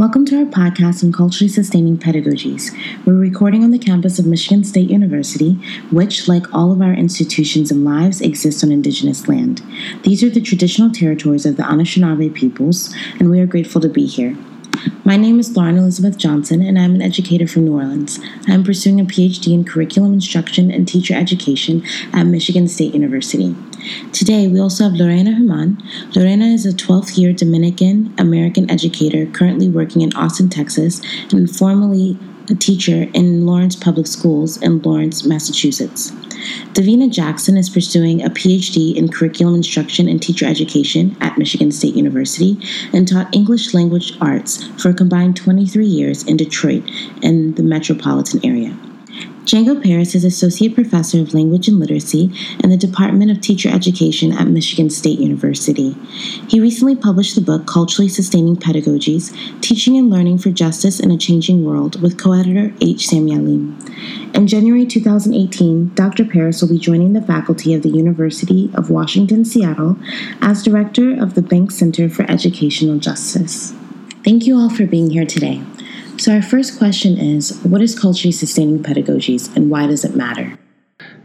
Welcome to our podcast on culturally sustaining pedagogies. We're recording on the campus of Michigan State University, which, like all of our institutions and lives, exists on Indigenous land. These are the traditional territories of the Anishinaabe peoples, and we are grateful to be here. My name is Lauren Elizabeth Johnson, and I'm an educator from New Orleans. I am pursuing a PhD in curriculum instruction and teacher education at Michigan State University. Today, we also have Lorena Herman. Lorena is a 12th year Dominican American educator currently working in Austin, Texas, and formerly a teacher in Lawrence Public Schools in Lawrence, Massachusetts. Davina Jackson is pursuing a PhD in curriculum instruction and teacher education at Michigan State University and taught English language arts for a combined 23 years in Detroit and the metropolitan area. Django Paris is Associate Professor of Language and Literacy in the Department of Teacher Education at Michigan State University. He recently published the book Culturally Sustaining Pedagogies Teaching and Learning for Justice in a Changing World with co editor H. Samy Alim. In January 2018, Dr. Paris will be joining the faculty of the University of Washington Seattle as Director of the Banks Center for Educational Justice. Thank you all for being here today. So, our first question is What is culturally sustaining pedagogies and why does it matter?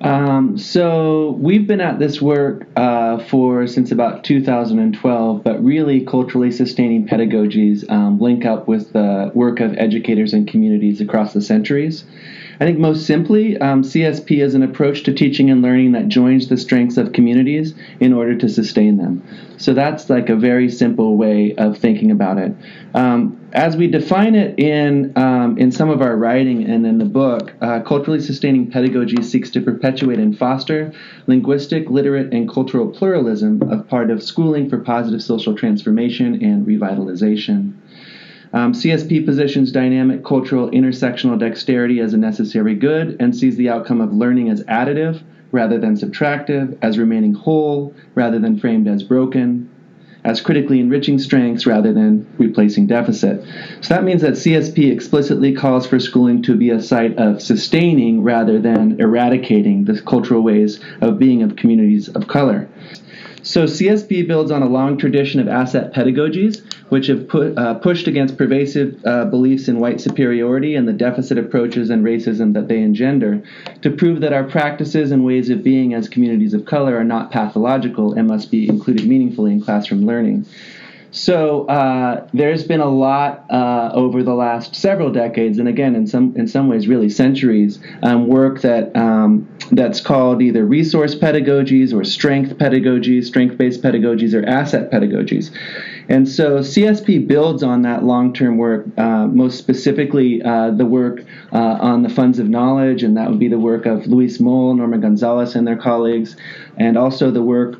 Um, so we've been at this work uh, for since about 2012, but really culturally sustaining pedagogies um, link up with the work of educators and communities across the centuries. I think most simply, um, CSP is an approach to teaching and learning that joins the strengths of communities in order to sustain them. So that's like a very simple way of thinking about it. As we define it in um, in some of our writing and in the book, uh, culturally sustaining pedagogy seeks to perpetuate and foster linguistic, literate, and cultural pluralism of part of schooling for positive social transformation and revitalization. Um, CSP positions dynamic cultural intersectional dexterity as a necessary good and sees the outcome of learning as additive rather than subtractive, as remaining whole rather than framed as broken, as critically enriching strengths rather than replacing deficit. So that means that CSP explicitly calls for schooling to be a site of sustaining rather than eradicating the cultural ways of being of communities of color. So CSP builds on a long tradition of asset pedagogies, which have uh, pushed against pervasive uh, beliefs in white superiority and the deficit approaches and racism that they engender, to prove that our practices and ways of being as communities of color are not pathological and must be included meaningfully in classroom learning. So uh, there's been a lot uh, over the last several decades, and again, in some in some ways, really centuries, um, work that um, that's called either resource pedagogies or strength pedagogies, strength-based pedagogies, or asset pedagogies. And so CSP builds on that long-term work, uh, most specifically uh, the work uh, on the funds of knowledge, and that would be the work of Luis Moll, Norma Gonzalez, and their colleagues, and also the work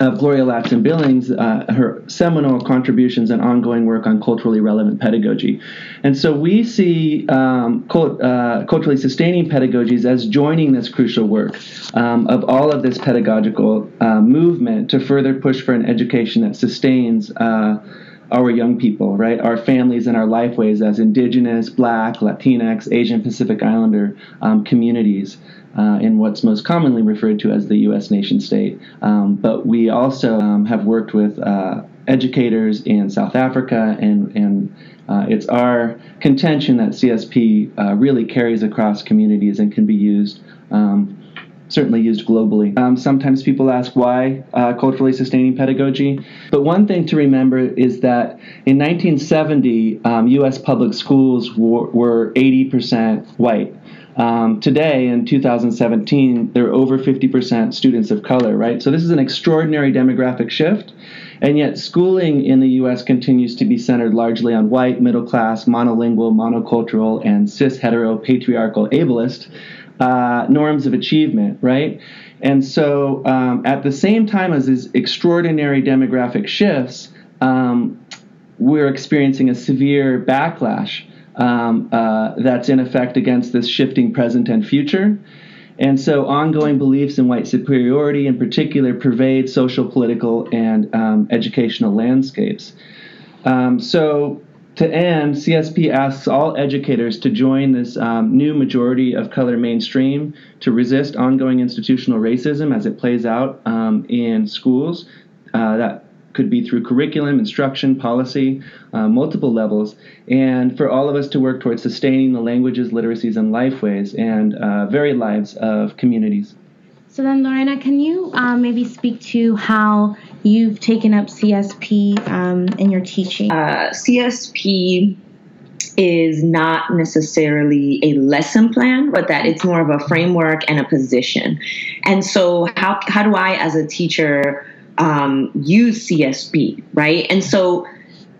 of Gloria Ladson Billings, uh, her seminal contributions and ongoing work on culturally relevant pedagogy. And so we see um, cult, uh, culturally sustaining pedagogies as joining this crucial work um, of all of this pedagogical uh, movement to further push for an education that sustains uh, our young people, right? Our families and our lifeways as indigenous, black, Latinx, Asian Pacific Islander um, communities uh, in what's most commonly referred to as the U.S. nation state. Um, but we also um, have worked with uh, educators in South Africa, and, and uh, it's our contention that CSP uh, really carries across communities and can be used. Um, certainly used globally. Um, sometimes people ask why uh, culturally sustaining pedagogy, but one thing to remember is that in 1970, um, U.S. public schools were, were 80% white. Um, today, in 2017, there are over 50% students of color, right? So this is an extraordinary demographic shift. And yet, schooling in the US continues to be centered largely on white, middle class, monolingual, monocultural, and cis hetero patriarchal ableist uh, norms of achievement, right? And so, um, at the same time as these extraordinary demographic shifts, um, we're experiencing a severe backlash um, uh, that's in effect against this shifting present and future. And so, ongoing beliefs in white superiority, in particular, pervade social, political, and um, educational landscapes. Um, so, to end, CSP asks all educators to join this um, new majority of color mainstream to resist ongoing institutional racism as it plays out um, in schools. Uh, that could be through curriculum, instruction, policy, uh, multiple levels, and for all of us to work towards sustaining the languages, literacies, and lifeways and uh, varied lives of communities. So then, Lorena, can you uh, maybe speak to how you've taken up CSP um, in your teaching? Uh, CSP is not necessarily a lesson plan, but that it's more of a framework and a position. And so, how, how do I, as a teacher, um, use CSP, right? And so,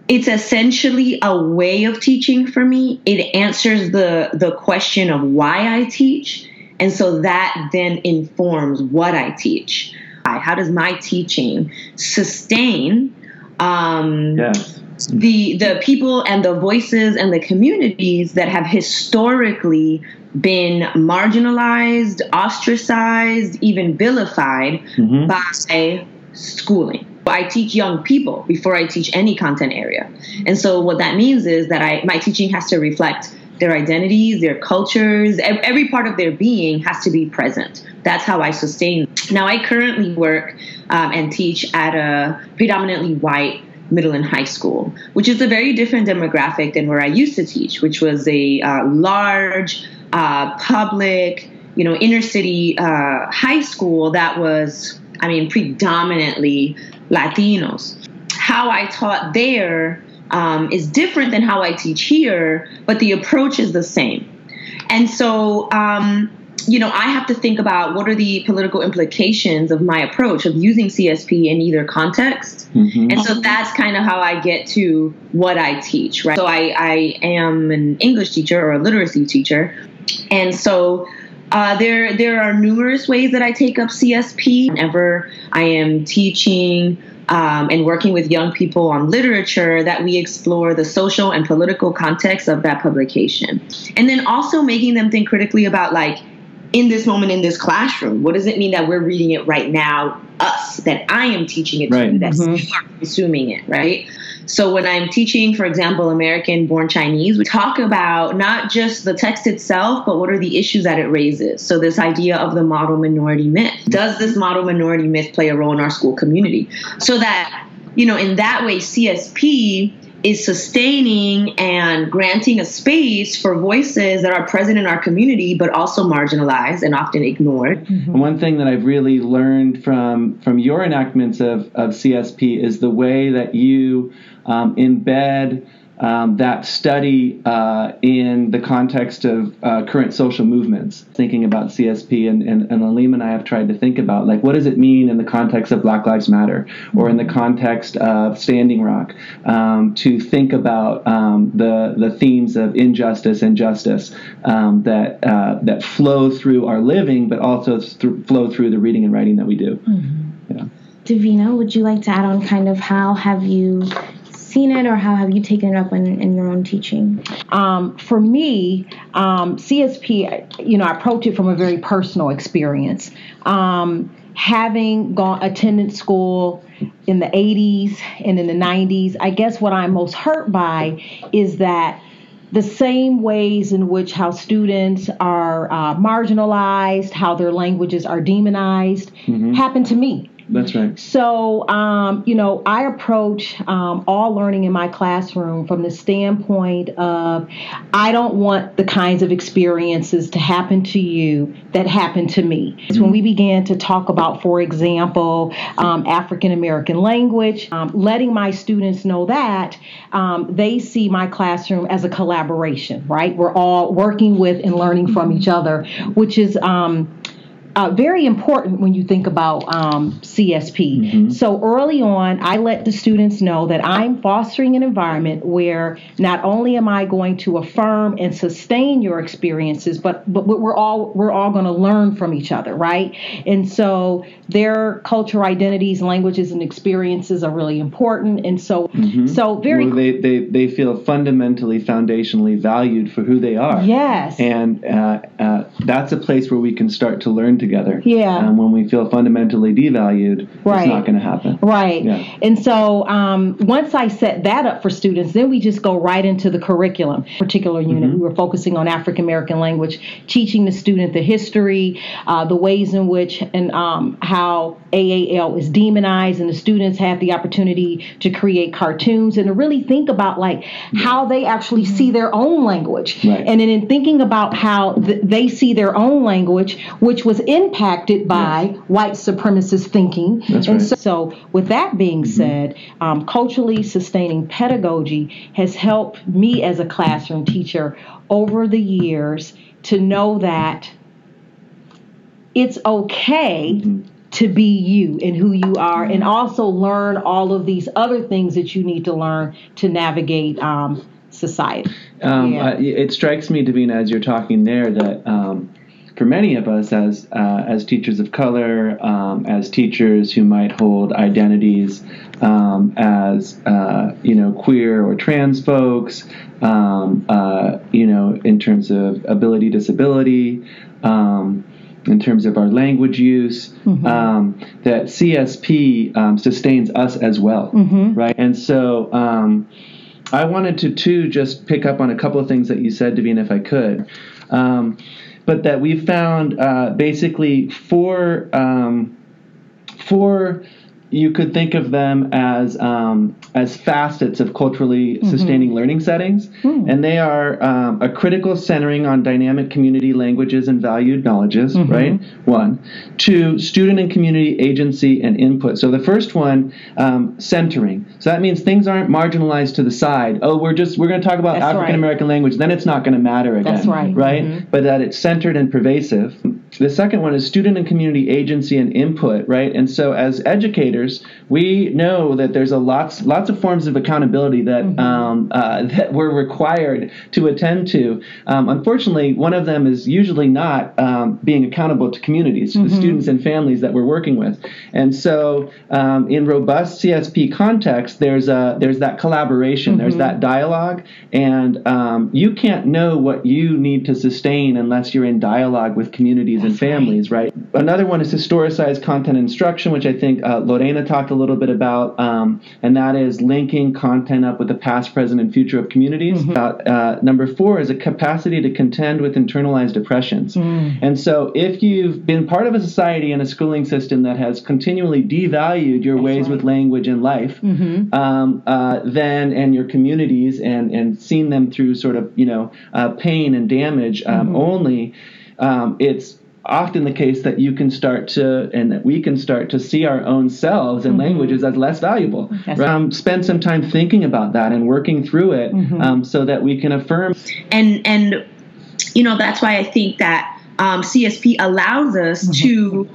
it's essentially a way of teaching for me. It answers the the question of why I teach, and so that then informs what I teach. How does my teaching sustain? Um, the the people and the voices and the communities that have historically been marginalized, ostracized, even vilified mm-hmm. by schooling. I teach young people before I teach any content area. And so what that means is that I my teaching has to reflect their identities, their cultures, every part of their being has to be present. That's how I sustain. Now, I currently work um, and teach at a predominantly white middle and high school, which is a very different demographic than where I used to teach, which was a uh, large, uh, public, you know, inner city uh, high school that was, I mean, predominantly Latinos. How I taught there um, is different than how I teach here, but the approach is the same. And so, um, you know, I have to think about what are the political implications of my approach of using CSP in either context. Mm-hmm. And so that's kind of how I get to what I teach, right? So I, I am an English teacher or a literacy teacher. And so uh, there, there are numerous ways that I take up CSP. Whenever I am teaching um, and working with young people on literature, that we explore the social and political context of that publication. And then also making them think critically about like, in this moment in this classroom? What does it mean that we're reading it right now, us, that I am teaching it right. to, you, that mm-hmm. you are consuming it, right? So when I'm teaching, for example, American born Chinese, we talk about not just the text itself, but what are the issues that it raises. So this idea of the model minority myth. Does this model minority myth play a role in our school community? So that, you know, in that way, CSP is sustaining and granting a space for voices that are present in our community but also marginalized and often ignored. Mm-hmm. One thing that I've really learned from from your enactments of, of CSP is the way that you um, embed um, that study uh, in the context of uh, current social movements, thinking about CSP and, and, and Alim and I have tried to think about like what does it mean in the context of Black Lives Matter or in the context of Standing Rock um, to think about um, the the themes of injustice and justice um, that uh, that flow through our living, but also th- flow through the reading and writing that we do. Mm-hmm. Yeah. Davina, would you like to add on kind of how have you seen it or how have you taken it up in, in your own teaching? Um, for me, um, CSP, you know, I approach it from a very personal experience. Um, having gone attended school in the 80s and in the 90s, I guess what I'm most hurt by is that the same ways in which how students are uh, marginalized, how their languages are demonized, mm-hmm. happen to me. That's right. So, um, you know, I approach um, all learning in my classroom from the standpoint of I don't want the kinds of experiences to happen to you that happened to me. Mm-hmm. When we began to talk about, for example, um, African American language, um, letting my students know that um, they see my classroom as a collaboration, right? We're all working with and learning from each other, which is um, uh, very important when you think about um, CSP. Mm-hmm. So early on, I let the students know that I'm fostering an environment where not only am I going to affirm and sustain your experiences, but but we're all we're all going to learn from each other, right? And so their culture, identities, languages, and experiences are really important. And so mm-hmm. so very well, they, they they feel fundamentally foundationally valued for who they are. Yes, and uh, uh, that's a place where we can start to learn together. Yeah. Um, when we feel fundamentally devalued, Right. it's not going to happen. Right. Yeah. And so um, once I set that up for students, then we just go right into the curriculum. Particular unit, we were focusing on African American language, teaching the student the history, uh, the ways in which and um, how AAL is demonized, and the students have the opportunity to create cartoons and to really think about like how they actually see their own language, Right. and then in thinking about how th- they see their own language, which was impacted by white supremacist thinking. That's and right. so, so, with that being said, um, culturally sustaining pedagogy has helped me as a classroom teacher over the years to know that it's okay to be you and who you are, and also learn all of these other things that you need to learn to navigate um, society. Um, Yeah. uh, it strikes me, Davina, as you're talking there, that um, for many of us, as uh, as teachers of color, um, as teachers who might hold identities um, as uh, you know queer or trans folks, um, uh, you know, in terms of ability disability. Um, in terms of our language use, um, that CSP um, sustains us as well, right? And so, um, I wanted to too just pick up on a couple of things that you said, Davina, if I could. Um, but that we found uh, basically four um, four you could think of them as um, as facets of culturally sustaining learning settings, and they are um, a critical centering on dynamic community languages and valued knowledges. Right, one, two, student and community agency and input. So the first one, um, centering. So that means things aren't marginalized to the side. Oh, we're just we're going to talk about African American language, then it's not going to matter again. That's right. Right, but that it's centered and pervasive. The second one is student and community agency and input, right? And so as educators, we know that there's a lots lots of forms of accountability that um, uh, that we're required to attend to. Um, unfortunately, one of them is usually not um, being accountable to communities, to the students and families that we're working with. And so, um, in robust CSP context, there's a there's that collaboration, there's that dialogue, and um, you can't know what you need to sustain unless you're in dialogue with communities and families, right. Another one is historicized content instruction, which I think uh, Lorena talked a little bit about, um, and that is linking content up with the past, present, and future of communities. Uh, uh, number four is a capacity to contend with internalized oppressions. And so, if you've been part of a society and a schooling system that has continually devalued your ways with language and life, um, uh, then and your communities and and seen them through sort of you know uh, pain and damage um, only, um, it's often the case that you can start to and that we can start to see our own selves and languages as less valuable. That's Um, spend some time thinking about that and working through it um, so that we can affirm. And and you know that's why I think that um, CSP allows us to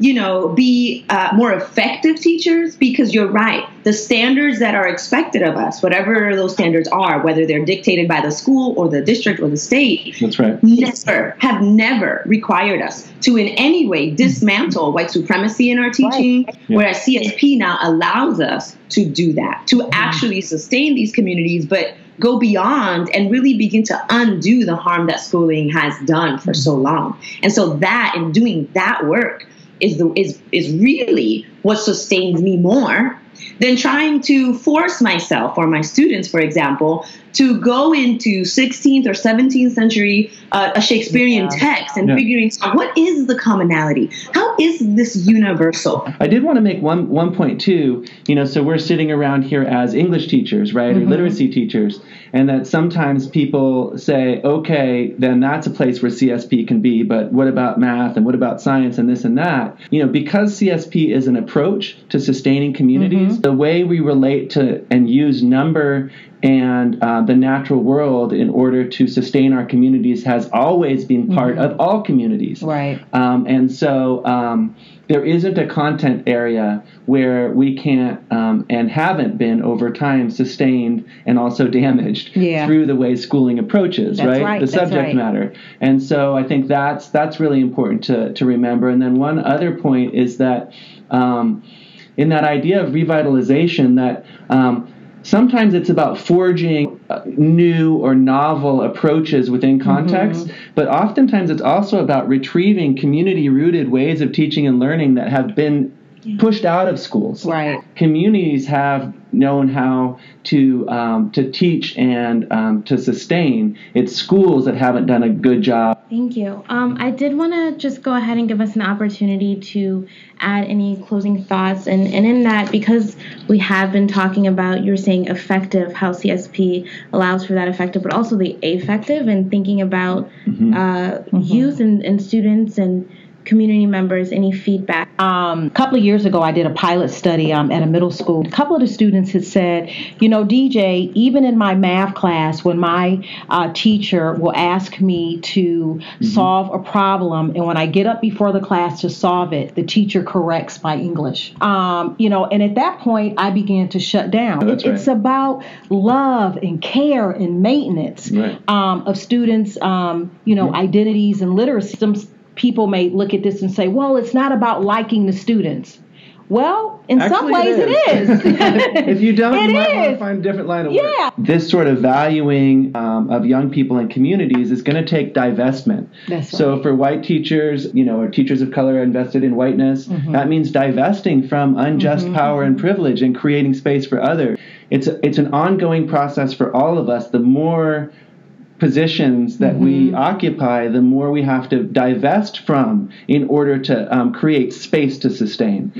you know be uh, more effective teachers because you're right. The standards that are expected of us whatever those standards are whether they're dictated by the school or the district or the state That's right. never have never required us to in any way dismantle white supremacy in our teaching whereas csp now allows us to do that to actually sustain these communities but go beyond and really begin to undo the harm that schooling has done for so long. And so that in doing that work is the is is really what sustains me more than trying to force myself or my students, for example, to go into 16th or 17th century uh, a Shakespearean Yeah. text and Yeah. figuring out what is the commonality? How is this universal? I did want to make one one point too. You know, so we're sitting around here as English teachers, right, or literacy teachers, and that sometimes people say, okay, then that's a place where CSP can be, but what about math and what about science and this and that? You know, because CSP is an approach to sustaining communities, the way we relate to and use number and uh, the natural world in order to sustain our communities has always been part of all communities. Right. Um, and so um, there isn't a content area where we can't um, and haven't been over time sustained and also damaged Yeah. through the way schooling approaches, right? right, The subject right. matter. And so I think that's that's really important to, to remember. And then one other point is that um, in that idea of revitalization, that um, sometimes it's about forging uh, new or novel approaches within context, mm-hmm. but oftentimes it's also about retrieving community rooted ways of teaching and learning that have been pushed out of schools. Right. Communities have known how to um, to teach and um, to sustain. It's schools that haven't done a good job. Thank you. Um, I did want to just go ahead and give us an opportunity to add any closing thoughts, and, and in that, because we have been talking about you're saying effective, how CSP allows for that effective, but also the affective, and thinking about mm-hmm. Uh, mm-hmm. youth and, and students and community members any feedback? Um, a couple of years ago, I did a pilot study um, at a middle school. A couple of the students had said, you know, DJ, even in my math class, when my uh, teacher will ask me to mm-hmm. solve a problem, and when I get up before the class to solve it, the teacher corrects my English. Um, you know, and at that point, I began to shut down. That's it's about love and care and maintenance right. Um, of students, um, you know, identities and literacy. Some people may look at this and say, well, it's not about liking the students. Well, in Actually, some ways it is. It is. if you don't, it you might is. want to find a different line of yeah. work. This sort of valuing um, of young people and communities is going to take divestment. That's right. So for white teachers, you know, or teachers of color invested in whiteness, mm-hmm. that means divesting from unjust mm-hmm. power and privilege and creating space for others. It's it's an ongoing process for all of us. The more positions that mm-hmm. we occupy, the more we have to divest from in order to um, create space to sustain.